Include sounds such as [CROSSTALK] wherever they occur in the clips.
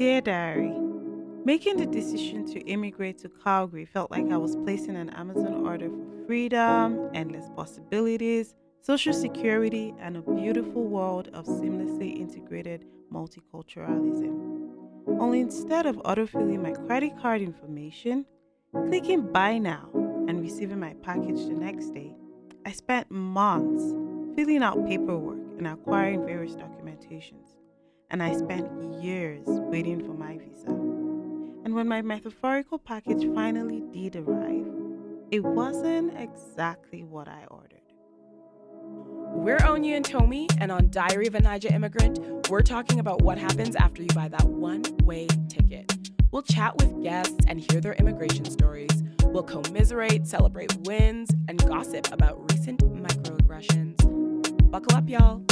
Dear Diary, making the decision to immigrate to Calgary felt like I was placing an Amazon order for freedom, endless possibilities, social security, and a beautiful world of seamlessly integrated multiculturalism. Only instead of autofilling my credit card information, clicking buy now, and receiving my package the next day, I spent months filling out paperwork and acquiring various documentations. And I spent years waiting for my visa. And when my metaphorical package finally did arrive, it wasn't exactly what I ordered. We're Onyie and Tomi, and on Diary of a Naija Immigrant, we're talking about what happens after you buy that one way ticket. We'll chat with guests and hear their immigration stories. We'll commiserate, celebrate wins, and gossip about recent microaggressions. Buckle up, y'all.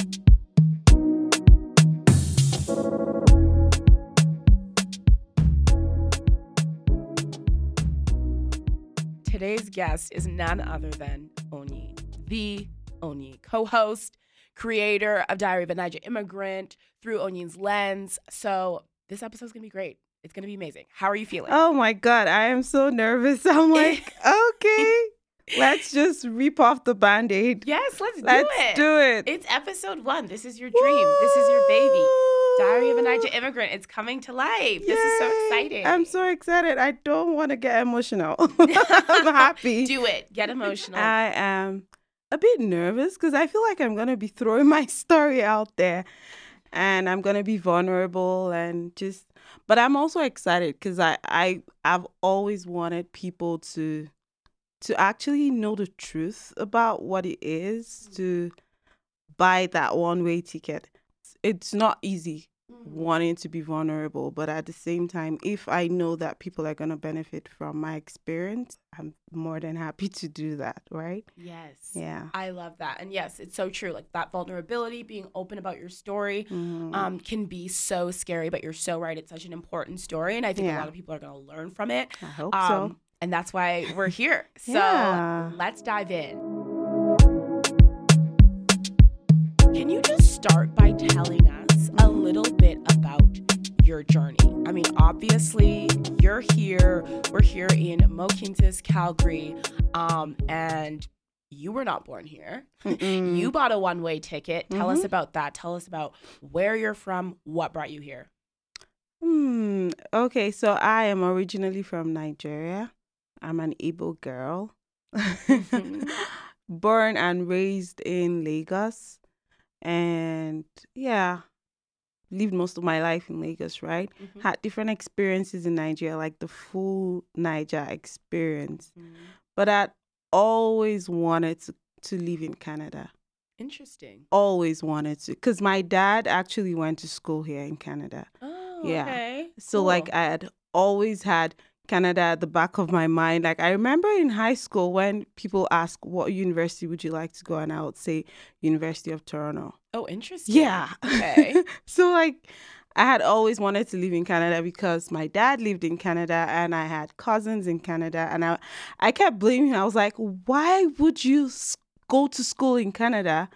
Today's guest is none other than Onyie, the Onyie, co host, creator of Diary of a Naija Immigrant through Onyie's lens. So, this episode's gonna be great. It's gonna be amazing. How are you feeling? Oh my God, I am so nervous. [LAUGHS] I'm like, [LAUGHS] okay, let's just rip off the band aid. yes, let's, Let's do it. do it. It's episode one. This is your dream. This is your baby. Diary of a Naija Immigrant. It's coming to life. This is so exciting. I'm so excited. I don't want to get emotional. [LAUGHS] [LAUGHS] I'm happy. Do it. Get emotional. I am a bit nervous because I feel like I'm going to be throwing my [LAUGHS] story out there and I'm going to be vulnerable and just but I'm also excited because I I I've always wanted people to to actually know the truth about what it is to buy that one way ticket. It's not easy wanting to be vulnerable, but at the same time, if I know that people are going to benefit from my experience, I'm more than happy to do that, right? yes. Yeah. I love that. And yes, it's so true. Like that vulnerability, being open about your story, Mhm. um, can be so scary, but you're so right. It's such an important story. And I think a lot of people are going to learn from it. I hope Um, and that's why we're here. [LAUGHS] So Yeah. let's dive in. Can you just start by telling us a little bit about your journey? I mean, obviously, you're here. We're here in Mohkinstsis, Calgary, um, and you were not born here. Mm-mm. You bought a one way ticket. Tell us Mhm. about that. Tell us about where you're from, what brought you here. Hmm. Okay, so I am originally from Nigeria. I'm an Igbo girl. [LAUGHS] Born and raised in Lagos. And yeah, lived most of my life in Lagos, right? Mhm. Had different experiences in Nigeria, like the full Naija experience. Mhm. But I'd always wanted to, to live in Canada. Interesting. Always wanted to. Because my dad actually went to school here in Canada. Oh, Yeah. okay. So like I had always had Canada at the back of my mind. Like I remember in high school when people ask what university would you like to go and I would say University of Toronto. Oh, interesting. Yeah. Okay. [LAUGHS] so like I had always wanted to live in Canada because my dad lived in Canada and I had cousins in Canada and I I kept blaming him. I was like, "Why would you go to school in Canada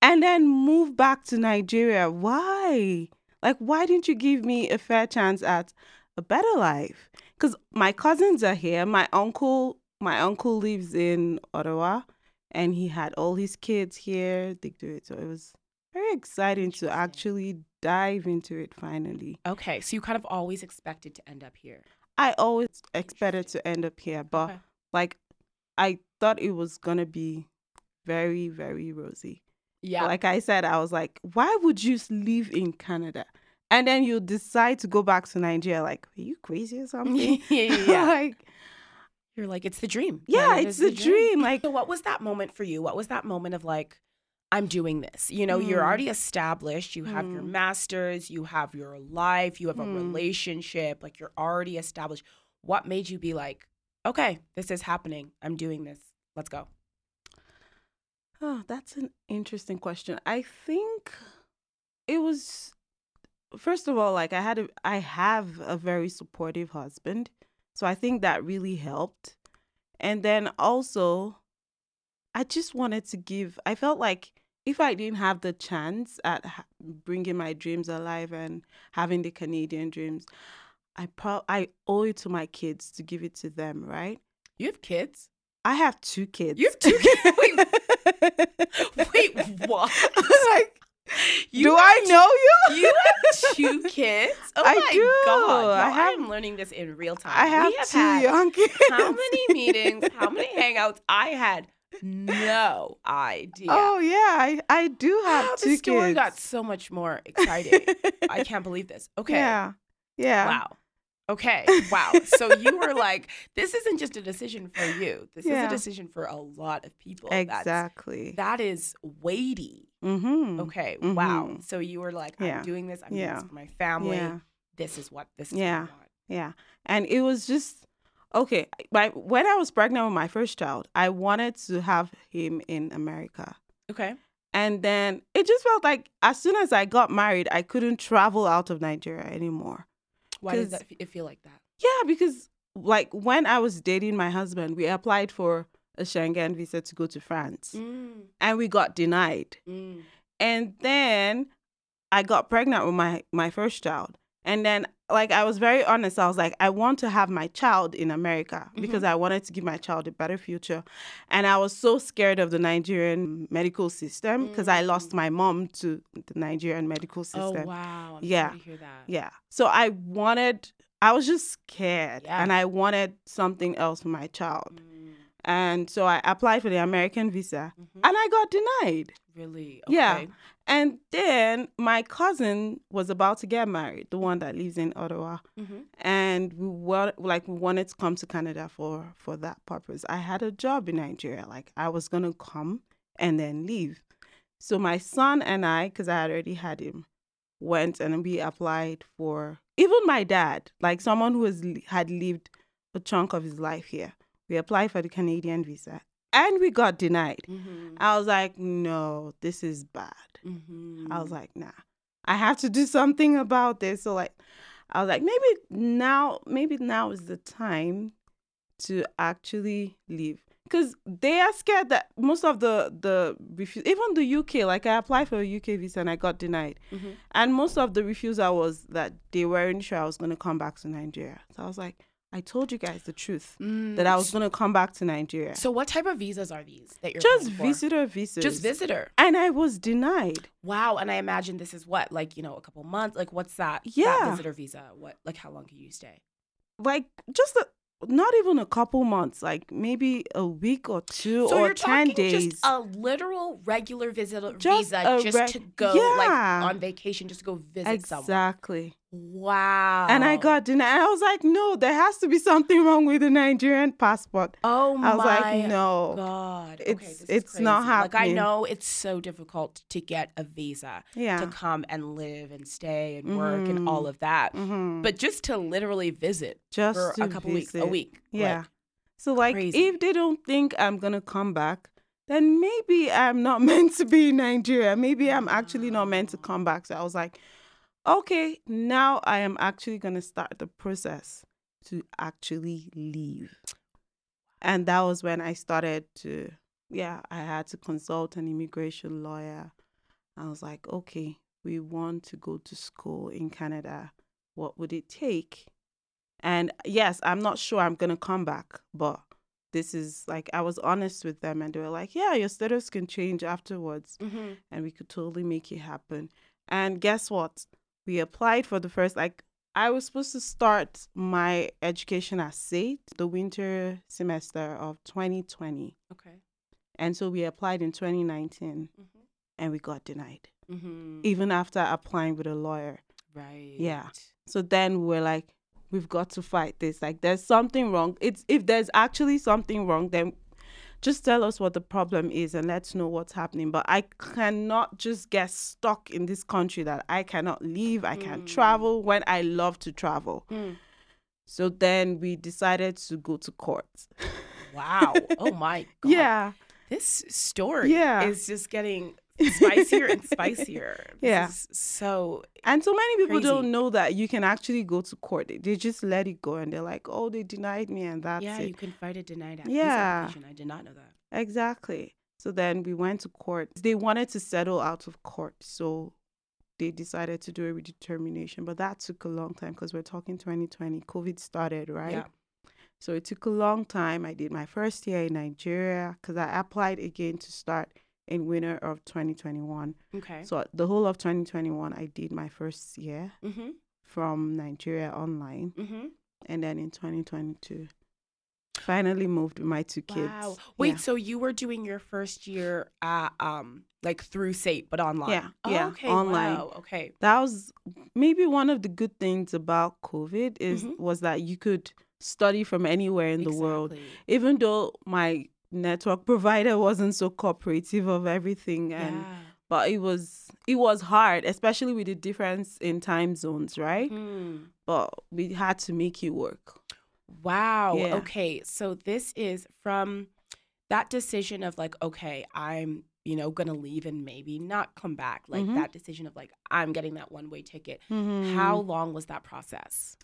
and then move back to Nigeria? Why? Like why didn't you give me a fair chance at a better life?" Cuz my cousins are here. My uncle my uncle lives in Ottawa and he had all his kids here. They do it. So it was very exciting to actually dive into it finally. Okay, so you kind of always expected to end up here. I always expected to end up here, but Okay. like I thought it was gonna be very, very rosy. Yeah. Like I said, I was like, why would you live in Canada? And then you decide to go back to Nigeria. Like, are you crazy or [LAUGHS] something? yeah, yeah, [LAUGHS] yeah. like, You're like, it's the dream. yeah, it's is the dream. Like, So, what was that moment for you? What was that moment of like, I'm doing this? You know, you're Mm. already established. You have your Mm. master's, you have your life, you have a Mm. relationship. Like, you're already established. What made you be like, okay, this is happening. I'm doing this. Let's go. Oh, that's an interesting question. I think it was first of all like I had a I have a very supportive husband. So I think that really helped. And then also I just wanted to give I felt like if I didn't have the chance at ha- bringing my dreams alive and having the Canadian dreams, I pro- I owe it to my kids to give it to them, right? You have kids? I have two kids. You have two kids? Wait, [LAUGHS] wait, what? I was like, [LAUGHS] You do I know you? [LAUGHS] You have two [LAUGHS] kids? Oh I my do. god. I I have- am learning this in real time. I have we have two had young kids. how many meetings, how many hangouts? I had no idea. Oh yeah, I, I do have ah, Wow, two the story kids. got so much more exciting. I can't believe this. Okay. Yeah. Yeah. Wow. Okay. Wow. So you were like, this isn't just a decision for you. This is a decision for a lot of people. Exactly. that is weighty. mm-hmm. Okay. Wow. Mhm. So you were like, I'm doing this. I'm doing this for my family. Yeah. This is what this is Yeah. Yeah. And it was just okay. My, when I was pregnant with my first child, I wanted to have him in America. Okay. And then it just felt like as soon as I got married, I couldn't travel out of Nigeria anymore. Why does that it feel like that? Yeah, because like when I was dating my husband, we applied for a Schengen visa to go to France Mm, and we got denied. mm. And then I got pregnant with my my first child. And then like I was very honest, I was like I want to have my child in America because I wanted to give my child a better future. And I was so scared of the Nigerian medical system because I lost my mom to the Nigerian medical system. Oh wow. I'm Yeah. sorry to hear that. Yeah. So I wanted I was just scared Yeah. and I wanted something else for my child. Mm, And so I applied for the American visa mhm. and I got denied. Really? Yeah. And then my cousin was about to get married, the one that lives in Ottawa, Mm-hmm. and we were like we wanted to come to Canada for for that purpose. I had a job in Nigeria, like I was gonna come and then leave. So my son and I, because I already had him, went and we applied for even my dad, like someone who has had lived a chunk of his life here. We applied for the Canadian visa, and we got denied. Mm-hmm. I was like, no, this is bad. Mm-hmm. I was like, nah, I have to do something about this. So like, I was like, maybe now, maybe now is the time to actually leave. Because they are scared that most of the the refuse, even the UK, like I applied for a UK visa and I got denied, Mhm. and most of the refusal was that they weren't sure I was gonna come back to Nigeria. So I was like, I told you guys the truth that I was gonna come back to Nigeria. Mm. So what type of visas are these that you're Just visitor visas. Just visitor. and I was denied. Wow. And I imagine this is what, like, you know, a couple months. Like, what's that? that Yeah. visitor visa. What? Like, how long can you stay? like just a, not even a couple months, like maybe a week or two So or you're ten talking days. just a literal regular visitor Just visa just reg- to go like Yeah. on vacation, just to go visit someone. exactly. Wow. And I got denied. I was like, no, there has to be something wrong with the Nigerian passport. Oh my I was like, no. God. It's- is it's not crazy. Like I know it's so difficult to get a visa Yeah. to come and live and stay and work and all of that. Mhm. But just to literally visit just for a couple weeks, a week. Yeah. Like, so like, crazy. if they don't think I'm gonna come back, then maybe I'm not [LAUGHS] meant to be in Nigeria. Maybe I'm actually not meant to come back. So I was like, okay, now I am actually gonna start the process to actually leave. And that was when I started to, yeah, I had to consult an immigration lawyer. I was like, okay, we want to go to school in Canada. What would it take? And yes, I'm not sure I'm going to come back, but this is like, I was honest with them and they were like, yeah, your status can change afterwards mhm. and we could totally make it happen. And guess what? We applied for the first, like, I was supposed to start my education at SAIT the winter semester of 2020. Okay. And so we applied in 2019 Mhm. and we got denied, Mhm. even after applying with a lawyer. Right. Yeah. So then we're like, we've got to fight this. Like, there's something wrong. It's if there's actually something wrong, then just tell us what the problem is and let's know what's happening. But I cannot just get stuck in this country that I cannot leave. I can't travel when I love to travel. Mm. So then we decided to go to court. [LAUGHS] Wow. Oh my God. Yeah. This story Yeah. is just getting spicier and [LAUGHS] spicier. This Yeah. so And so many people Crazy. don't know that you can actually go to court. They- They just let it go and they're like, oh, they denied me and that's yeah, it. you can fight a denied Yeah. application. I did not know that. Exactly. So then we went to court. They wanted to settle out of court. So they decided to do a redetermination. But that took a long time because we're talking 2020. COVID started, right? Yeah. So it took a long time. I did my first year in Nigeria because I applied again to start in winter of 2021. Okay. So the whole of 2021, I did my first year mm-hmm. from Nigeria online. Mm-hmm. And then in 2022, finally moved with my two kids. Wow. Wait, Yeah. so you were doing your first year uh, um like through SAIT but online. Yeah, Oh, yeah, okay. online. Wow. Okay. that was maybe one of the good things about COVID is Mhm. was that you could study from anywhere in the world. Even though my network provider wasn't so cooperative of everything and Yeah. but it was it was hard, especially with the difference in time zones, right? Hmm. But we had to make it work. Wow. Yeah. Okay. So this is from that decision of like, okay, I'm, you know, to leave and maybe not come back. Like Mhm. that decision of like, I'm getting that one way ticket. Mm-hmm. How long was that process?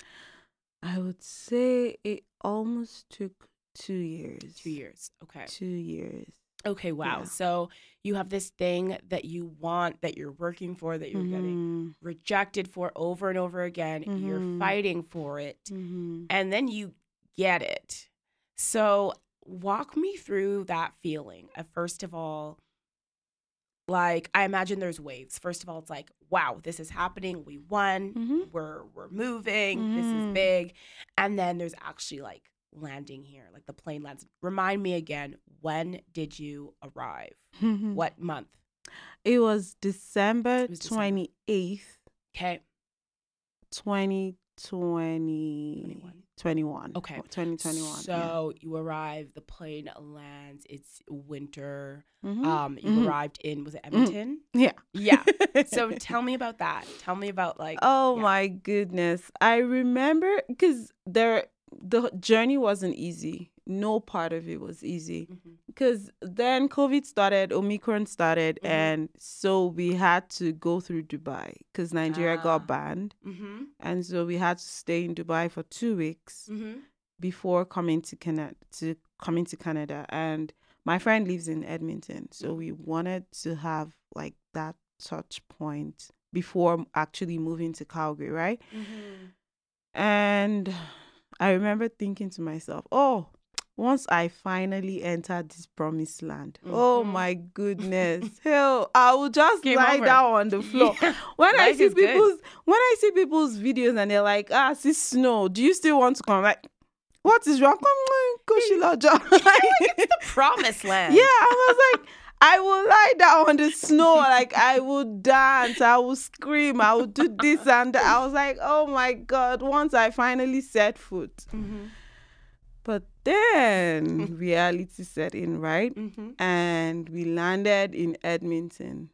I would say it almost took two years. Two years. Okay. Two years. Okay. Wow. Yeah. So you have this thing that you want, that you're working for, that you're getting Mhm. rejected for over and over again. You're Mhm. fighting for it. Mhm. and then you get it. So, walk me through that feeling. Uh, First of all, like I imagine there's waves. First of all, it's like, wow, this is happening. We won. Mhm. We're we're moving. This is Mhm. big. And then there's actually like landing here, like the plane lands. Remind me again, when did you arrive? [LAUGHS] What month? It was December It was December. twenty eighth, Okay. twenty twenty 21. twenty one. Okay. Twenty twenty one. So you arrive, the plane lands, it's winter. Mhm. Um, you Mhm. arrived in was it Edmonton? yeah. Yeah. [LAUGHS] So tell me about that. Tell me about like Oh yeah. my goodness. I remember because there the journey wasn't easy. No part of it was easy. Mhm. Because then COVID started, Omicron started, Mhm. and so we had to go through Dubai because Nigeria Ah. got banned. Mhm. And so we had to stay in Dubai for two weeks Mhm. before coming to Canada to coming to Canada. And my friend lives in Edmonton. So we wanted to have like that touch point before actually moving to Calgary, right? Mhm. And I remember thinking to myself, oh, once I finally entered this promised land, oh Mhm. my goodness, hell, I will just Game lie over. down on the [LAUGHS] floor. Yeah. When I see is good. people's when I see people's videos and they're like, ah, see snow, do you still want to come? Like, what is wrong? Come on, Koshilaja. [LAUGHS] It's the [LAUGHS] promised land. Yeah, I was like, I will lie down on the snow, like I will dance, I will scream, I will do this and that. I was like, oh my god, once I finally set foot. Mhm. But then reality set in, right? Mhm. And we landed in Edmonton,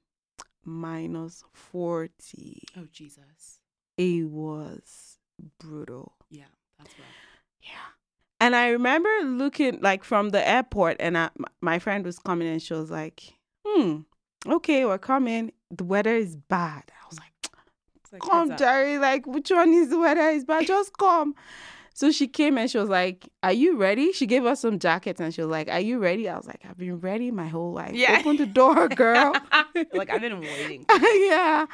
minus 40. Oh Jesus. It was brutal. Yeah, that's right. Yeah. And I remember looking like from the airport, and I, my friend was coming, and she was like, "Hmm, okay, we're coming. The weather is bad." I was like, "Come. Jerry. Like, which one is the weather is bad? Just come." So she came and she was like, "Are you ready?" She gave us some jackets, and she was like, "Are you ready?" I was like, "I've been ready my whole life. Yeah. Open the door, [LAUGHS] girl." like I've been waiting. [LAUGHS] yeah.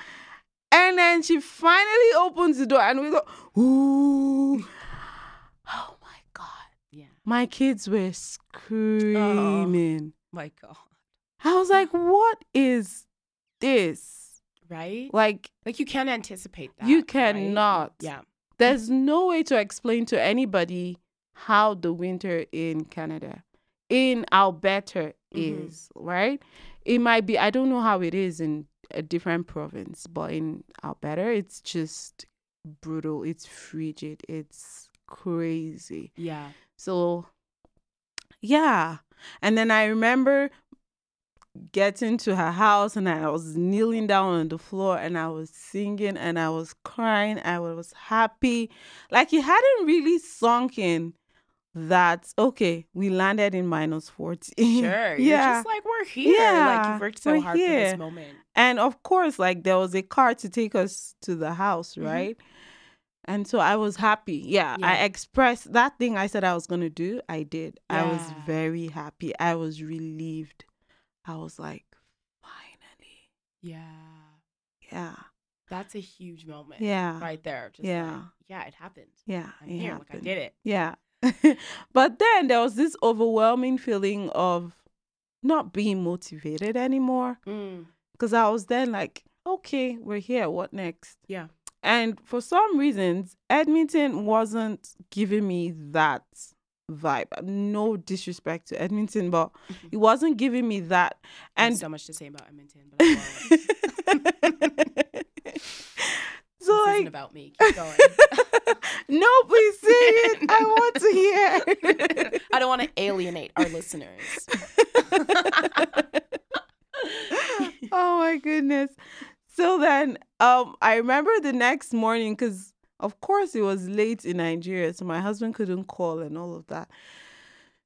And then she finally opens the door, and we go, "Ooh." [GASPS] Oh my god. Yeah. My kids were screaming. My God. I was like, [SIGHS] what is this? Right? Like, Like you can't anticipate that. you right? cannot. Yeah. There's no way to explain to anybody how the winter in Canada, in Alberta, Mhm. is, right? It might be, I don't know how it is in a different province, but in Alberta, it's just brutal. It's frigid. It's crazy. Yeah. So, yeah. And then I remember getting to her house and I was kneeling down on the floor and I was singing and I was crying. I was happy. Like it hadn't really sunk in that, okay, we landed in minus 40. Sure. [LAUGHS] You're yeah. just like we're here. Yeah, like you've worked so hard for this moment. And of course, like there was a car to take us to the house, Mhm. right? And so I was happy. Yeah, I expressed that thing I said I was going to do. I did. I was very happy. I was relieved. I was like, finally. Yeah. Yeah. That's a huge moment. Yeah. Right there. Just Yeah. like, yeah, it happened. Yeah. I'm it here. Look, I did it. Yeah. [LAUGHS] but then there was this overwhelming feeling of not being motivated anymore. Mm. Because I was then like, okay, we're here. What next? Yeah. And for some reasons, Edmonton wasn't giving me that vibe. No disrespect to Edmonton, but it [LAUGHS] wasn't giving me that. And so much to say about Edmonton, but [LAUGHS] so this like isn't about me. Keep going. [LAUGHS] no, please say it. I want to hear. I don't want to alienate our listeners. oh my goodness. So then um I remember the next morning cuz of course it was late in Nigeria so my husband couldn't call and all of that.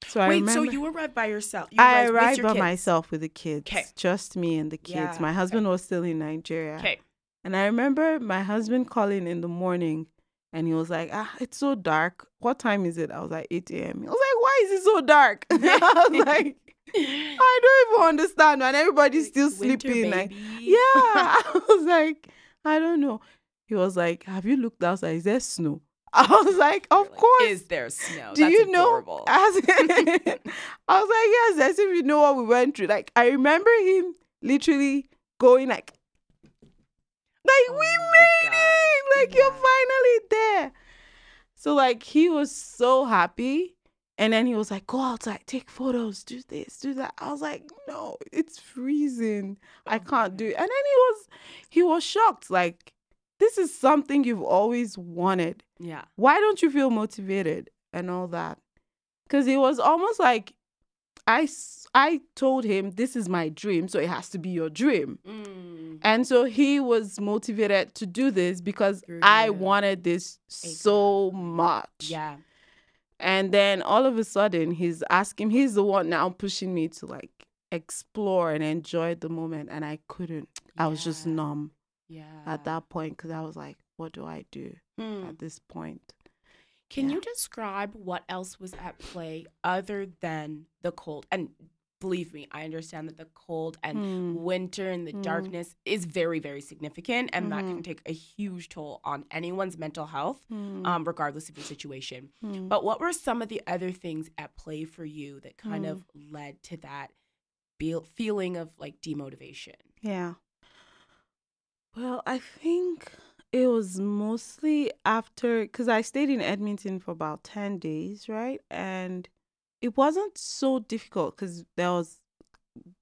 So I Wait, remember so you arrived by yourself? You I arrived with arrived your by kids? myself with the kids. 'Kay. Just me and the kids. Yeah, my okay. husband was still in Nigeria. Okay. And I remember my husband calling in the morning and he was like, Ah, it's so dark. What time is it? I was like, 8 a.m. He was like, Why is it so dark? [LAUGHS] I was [LAUGHS] like, [LAUGHS] I don't even understand, And Everybody's still Winter sleeping. Like, [LAUGHS] yeah. I was like, I don't know. He was like, Have you looked outside? Is there snow? [LAUGHS] I was like, Of like, course. Is there snow? Do That's you know? adorable. As I was like, yes, as if you know what we went through. Like, I remember him literally going like, like Oh we made God. it. Like you're finally there. So like he was so happy. And then he was like, go outside, take photos, do this, do that. I was like, no, it's freezing. I Oh can't do it. And then he was he was shocked. Like, this is something you've always wanted Yeah. why don't you feel motivated and all that because it was almost like I, I told him this is my dream so it has to be your dream Mm. and so he was motivated to do this because Through i wanted this so much Yeah. And then all of a sudden he's asking he's the one now pushing me to like explore and enjoy the moment and i couldn't i was just numb Yeah. at that point because i was like what do i do Mm. at this point Can Yeah. you describe what else was at play other than the cold? And believe me, I understand that the cold and Hmm. winter and the Mm. darkness is very, very significant, and that Mhm. can take a huge toll on anyone's mental health, Hmm. um, regardless of your situation. Hmm. But what were some of the other things at play for you that kind Mm. of led to that feel- feeling of like demotivation? Yeah. Well, I think it was mostly after because I stayed in Edmonton for about 10 days, right? And it wasn't so difficult because there was,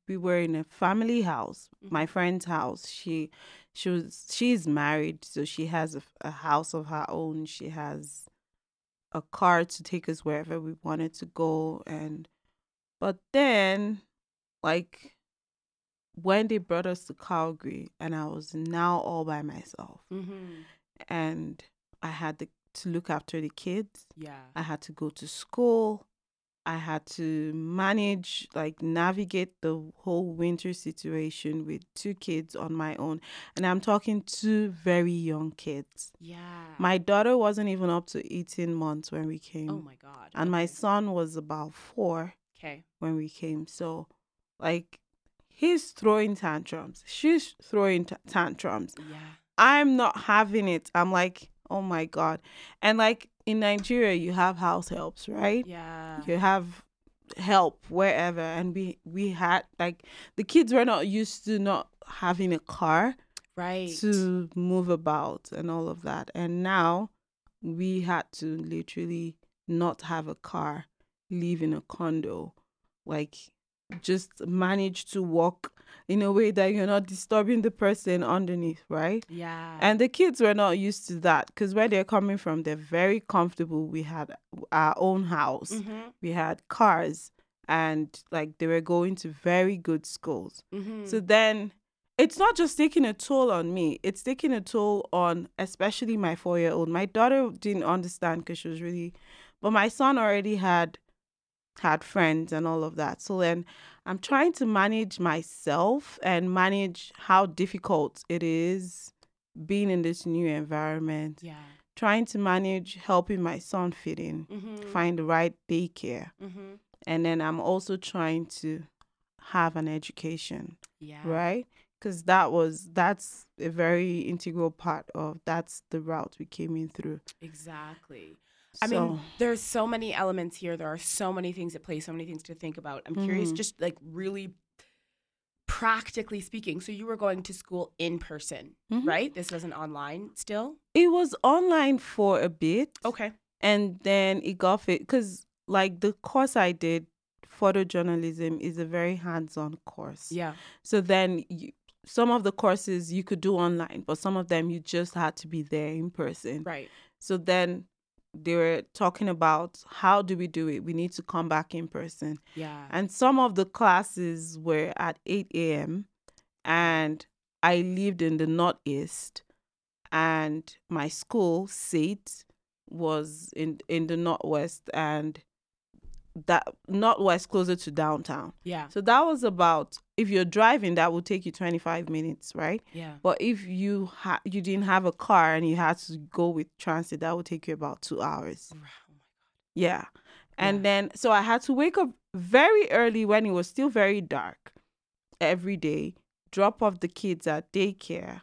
we were in a family house, my friend's house. She, she was, she's married, so she has a, a house of her own. She has a car to take us wherever we wanted to go. And, but then, like, when they brought us to Calgary and I was now all by myself Mm-hmm. and I had the, to look after the kids. Yeah. I had to go to school. I had to manage, like, navigate the whole winter situation with two kids on my own. And I'm talking two very young kids. Yeah. My daughter wasn't even up to 18 months when we oh came. oh my God. and my son was about four Okay. when we came. So, like, he's throwing tantrums. She's throwing t- tantrums. Yeah. I'm not having it. I'm like, oh my God. And like in Nigeria, you have house helps, right? Yeah. You have help wherever. And we, we had, like, the kids were not used to not having a car Right. to move about and all of that. And now we had to literally not have a car, live in a condo, like just manage to walk in a way that you're not disturbing the person underneath, right? yeah. And the kids were not used to that because where they're coming from, they're very comfortable. We had our own house, mm-hmm. we had cars, and like they were going to very good schools. Mm-hmm. So then it's not just taking a toll on me, it's taking a toll on especially my four year old. My daughter didn't understand because she was really, but my son already had had friends and all of that. So then I'm trying to manage myself and manage how difficult it is being in this new environment, yeah. trying to manage helping my son fit in, Mm-hmm. find the right daycare. Mm-hmm. And then I'm also trying to have an education, Yeah. right? Because that was that's a very integral part of that's the route we came in through. Exactly. I mean, there's so many elements here. There are so many things at play, so many things to think about. I'm curious, Mhm. just like really practically speaking. So you were going to school in person, Mhm. right? This wasn't online still? it was online for a bit. Okay. and then it got fit because like the course i did photojournalism is a very hands-on course Yeah. so then you, some of the courses you could do online but some of them you just had to be there in person Right. so then they were talking about how do we do it we need to come back in person Yeah. and some of the classes were at 8 a.m and i lived in the northeast and my school seat was in in the northwest and that not northwest closer to downtown yeah. so that was about if you're driving that would take you 25 minutes right Yeah. but if you ha- you didn't have a car and you had to go with transit that would take you about two hours Oh my yeah. And Yeah. then so I had to wake up very early when it was still very dark every day, drop off the kids at daycare.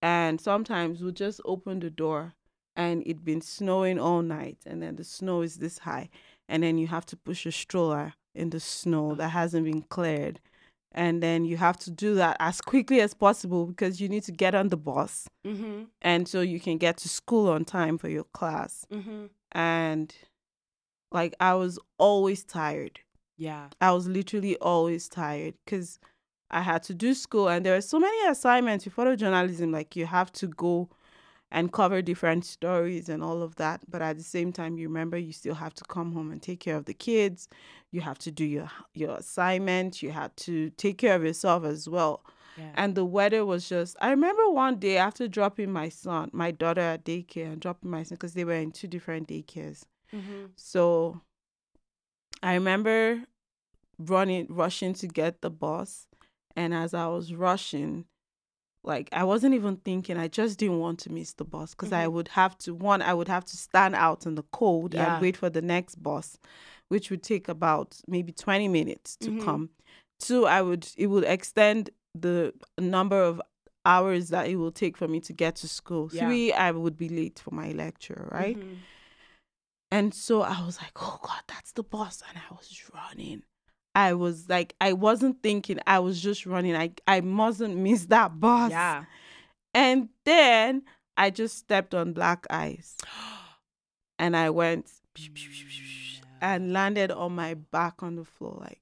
And sometimes we'll just open the door and it'd been snowing all night and then the snow is this high and then you have to push a stroller in the snow that hasn't been cleared. And then you have to do that as quickly as possible because you need to get on the bus Mm-hmm. and so you can get to school on time for your class Mm-hmm. and like I was always tired. Yeah. I was literally always tired because I had to do school and there were so many assignments with photojournalism. Like you have to go and cover different stories and all of that. But at the same time, you remember you still have to come home and take care of the kids. You have to do your your assignment. You had to take care of yourself as well. Yeah. And the weather was just, I remember one day after dropping my son, my daughter at daycare and dropping my son, because they were in two different daycares. mm-hmm. So I remember running, rushing to get the bus. And as I was rushing, like I wasn't even thinking, I just didn't want to miss the bus because I Mhm. would have to, one, I would have to stand out in the cold Yeah. and wait for the next bus, which would take about maybe 20 minutes to Mhm. come. Two, I would, it would extend the number of hours that it will take for me to get to school. Yeah. Three, I would be late for my lecture, right? Mhm. And so I was like, oh God, that's the bus. And I was running. I was like, I wasn't thinking, I was just running. I, I mustn't miss that [LAUGHS] bus. Yeah. And then I just stepped on black ice [GASPS] and I went mm. and landed on my back on the floor, like,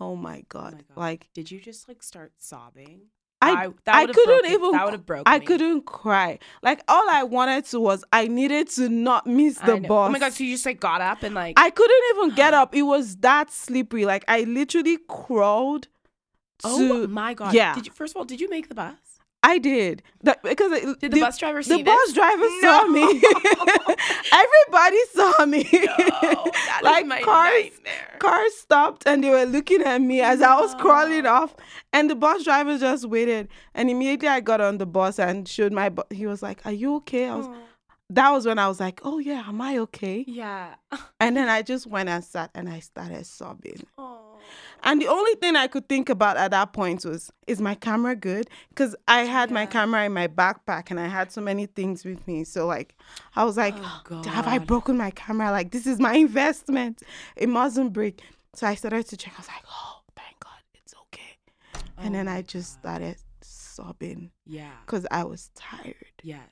oh my oh God. God. Like, Did you just like start sobbing? I, that I couldn't even, That would have broken. I me. couldn't cry. Like, all I wanted to was, I needed to not miss the bus. Oh my god! So you just like got up and like. I couldn't even get [GASPS] up. It was that slippery. Like I literally crawled oh my god! yeah. Did you first of all? Did you make the bus? I did. That, because Did the, bus driver the see bus driver No. saw me. [LAUGHS] Everybody saw me. No, [LAUGHS] like cars nightmare. cars stopped and they were looking at me as I was crawling off and the bus driver just waited and immediately I got on the bus and showed my bu- he was like, "Are you okay?" I was Oh, that was when I was like, "Oh yeah, am I okay?" yeah. [LAUGHS] And then I just went and sat and I started sobbing. Oh. And the only thing I could think about at that point was, is my camera good? Because I had my camera in my backpack and I had so many things with me. So like, I was like, Oh, have I broken my camera? Like, this is my [LAUGHS] investment. It mustn't break. So I started to check. I was like, oh, thank God, it's okay. and Oh then I just oh, God. started sobbing Yeah. because I was tired. Yes.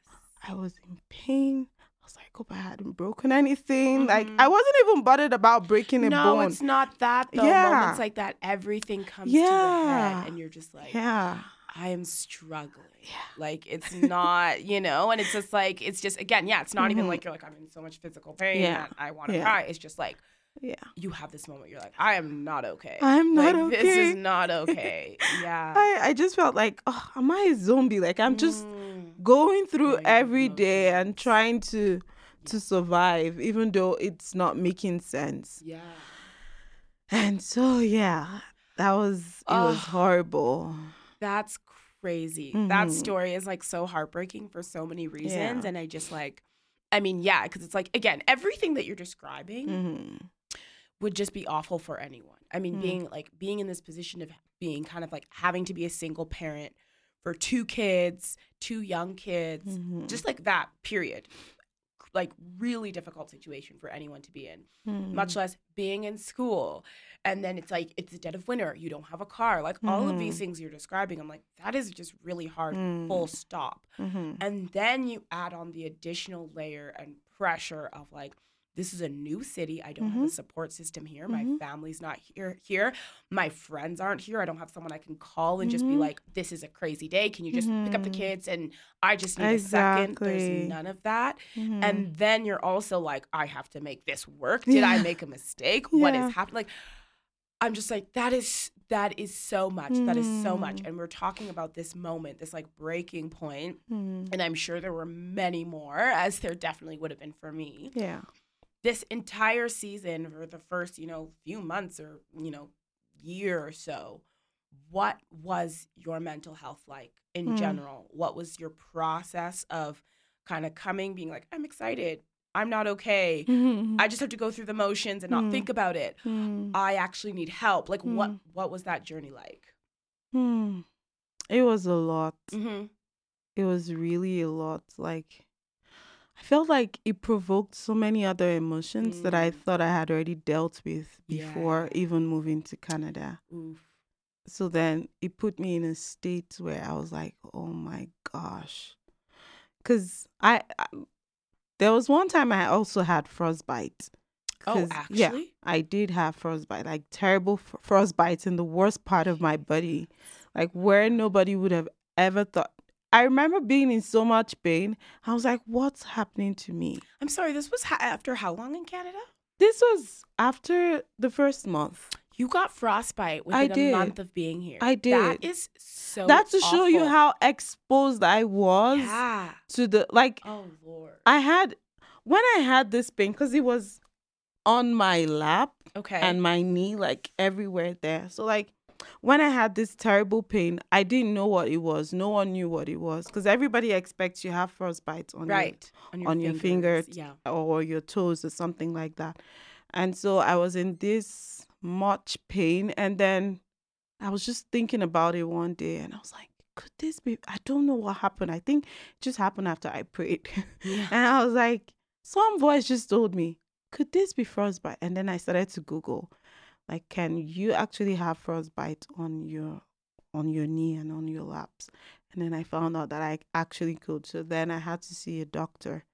I was in pain. I was like, hope I hadn't broken anything. Like, Mhm. I wasn't even bothered about breaking a no, bone. it's not that though. Yeah. Moments like that, everything comes to a Yeah. head, and you're just like, yeah. I am struggling. Yeah. Like it's not, you know, and it's just like it's just again, yeah, it's not even Mhm. like you're like I'm in so much physical pain Yeah. that I want to Yeah. cry. It's just like Yeah. you have this moment. You're like, I am not okay. I'm not like, This is not [LAUGHS] okay. Yeah. I, I just felt like, oh, am I a zombie? Like I'm just Mm. going through Going every day and trying to to survive, even though it's not making sense. Yeah. And so yeah, that was it was horrible. That's crazy. That Mhm. story is like so heartbreaking for so many reasons. Yeah. And I just like, I mean, yeah, because it's like, again, everything that you're describing hmm would just be awful for anyone. I mean, Mm. being like being in this position of being kind of like having to be a single parent for two kids, two young kids, Mhm. just like that period. Like really difficult situation for anyone to be in. Mhm. Much less being in school. And then it's like it's the dead of winter, you don't have a car. Like all of these Mhm. things you're describing, I'm like that is just really hard Mm. full stop. Mhm. And then you add on the additional layer and pressure of like, this is a new city. I don't have a Mhm. support system here. My Mhm. family's not here. Here, my friends aren't here. I don't have someone I can call and just be Mhm. like, "This is a crazy day. Can you just pick up the Mhm. kids?" And I just need a second. There's none of that. And then you're also like, "I have to make this work. Did I make a mistake? What Yeah. is happening?" Like, I'm just like, that is that is so much. That is so much. And we're talking about this moment, this like breaking point Mhm. and I'm sure there were many more, as there definitely would have been for me. yeah. This entire season, for the first, you know, few months or, you know, year or so, what was your mental health like in Mm. general? What was your process of kind of coming, being like, I'm excited, I'm not okay, Mhm. [LAUGHS] I just have to go through the motions and not Mm. think about it. Mm. I actually need help. Like, what Mm. what was that journey like? Hmm. It was a lot. Mm-hmm. It was really a lot. Like, I felt like it provoked so many other emotions that I Mm. thought I had already dealt with before Yeah. even moving to Canada. Oof. So then it put me in a state where I was like, oh my gosh. Because I, I, there was one time I also had frostbite. Oh, actually? Yeah, I did have frostbite, like terrible fr- frostbite in the worst part of my body, like where nobody would have ever thought. I remember being in so much pain. I was like, what's happening to me? I'm sorry, this was ha- after how long in Canada? This was after the first month. You got frostbite I within a month of being here. I did. is so. That's to show you how exposed I was Yeah. to the like Oh Lord. I had when I had this pain because it was on my lap Okay. and my knee, like everywhere there. So like when I had this terrible pain, I didn't know what it was. No one knew what it was because everybody expects you have frostbite on right your, on your finger Yeah. or your toes or something like that. And so I was in this much pain, and then I was just thinking about it one day, and I was like, could this be? I don't know what happened. I think it just happened after I prayed. Yeah. [LAUGHS] And I was like, some voice just told me, could this be frostbite? And then I started to Google, like, can you actually have frostbite on your on your knee and on your laps? And then I found out that I actually could. So then I had to see a doctor.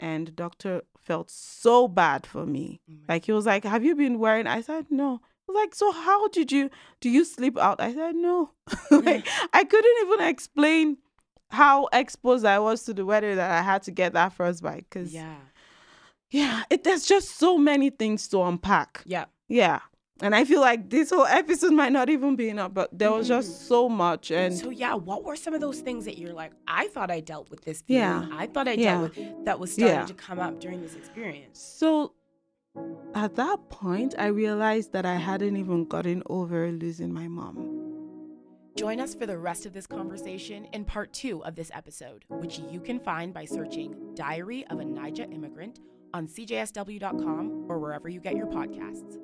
And the doctor felt so bad for me. Oh Like he was like, Have you been wearing? I said, No. He was like, so how did you do you sleep out? I said, No. [LAUGHS] [LAUGHS] like I couldn't even explain how exposed I was to the weather that I had to get that frostbite. Cause yeah, Yeah. it, there's just so many things to unpack. Yeah. Yeah. And I feel like this whole episode might not even be enough, but there was just mm-hmm. so much. And so yeah, what were some of those things that you're like, I thought I dealt with this Yeah. I thought I Yeah. dealt with that was starting Yeah. to come up during this experience. so at that point, I realized that I hadn't even gotten over losing my mom. Join us for the rest of this conversation in part two of this episode, which you can find by searching Diary of a Naija Immigrant on CJSW.com or wherever you get your podcasts.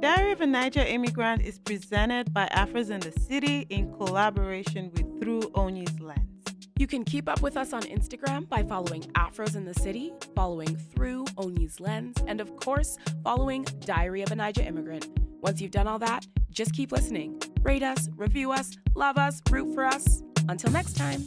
Diary of a Naija Immigrant is presented by Afros in the City in collaboration with Through Onyie's Lens. You can keep up with us on Instagram by following Afros in the City, following Through Onyie's Lens, and of course, following Diary of a Naija Immigrant. Once you've done all that, just keep listening. Rate us, review us, love us, root for us. Until next time.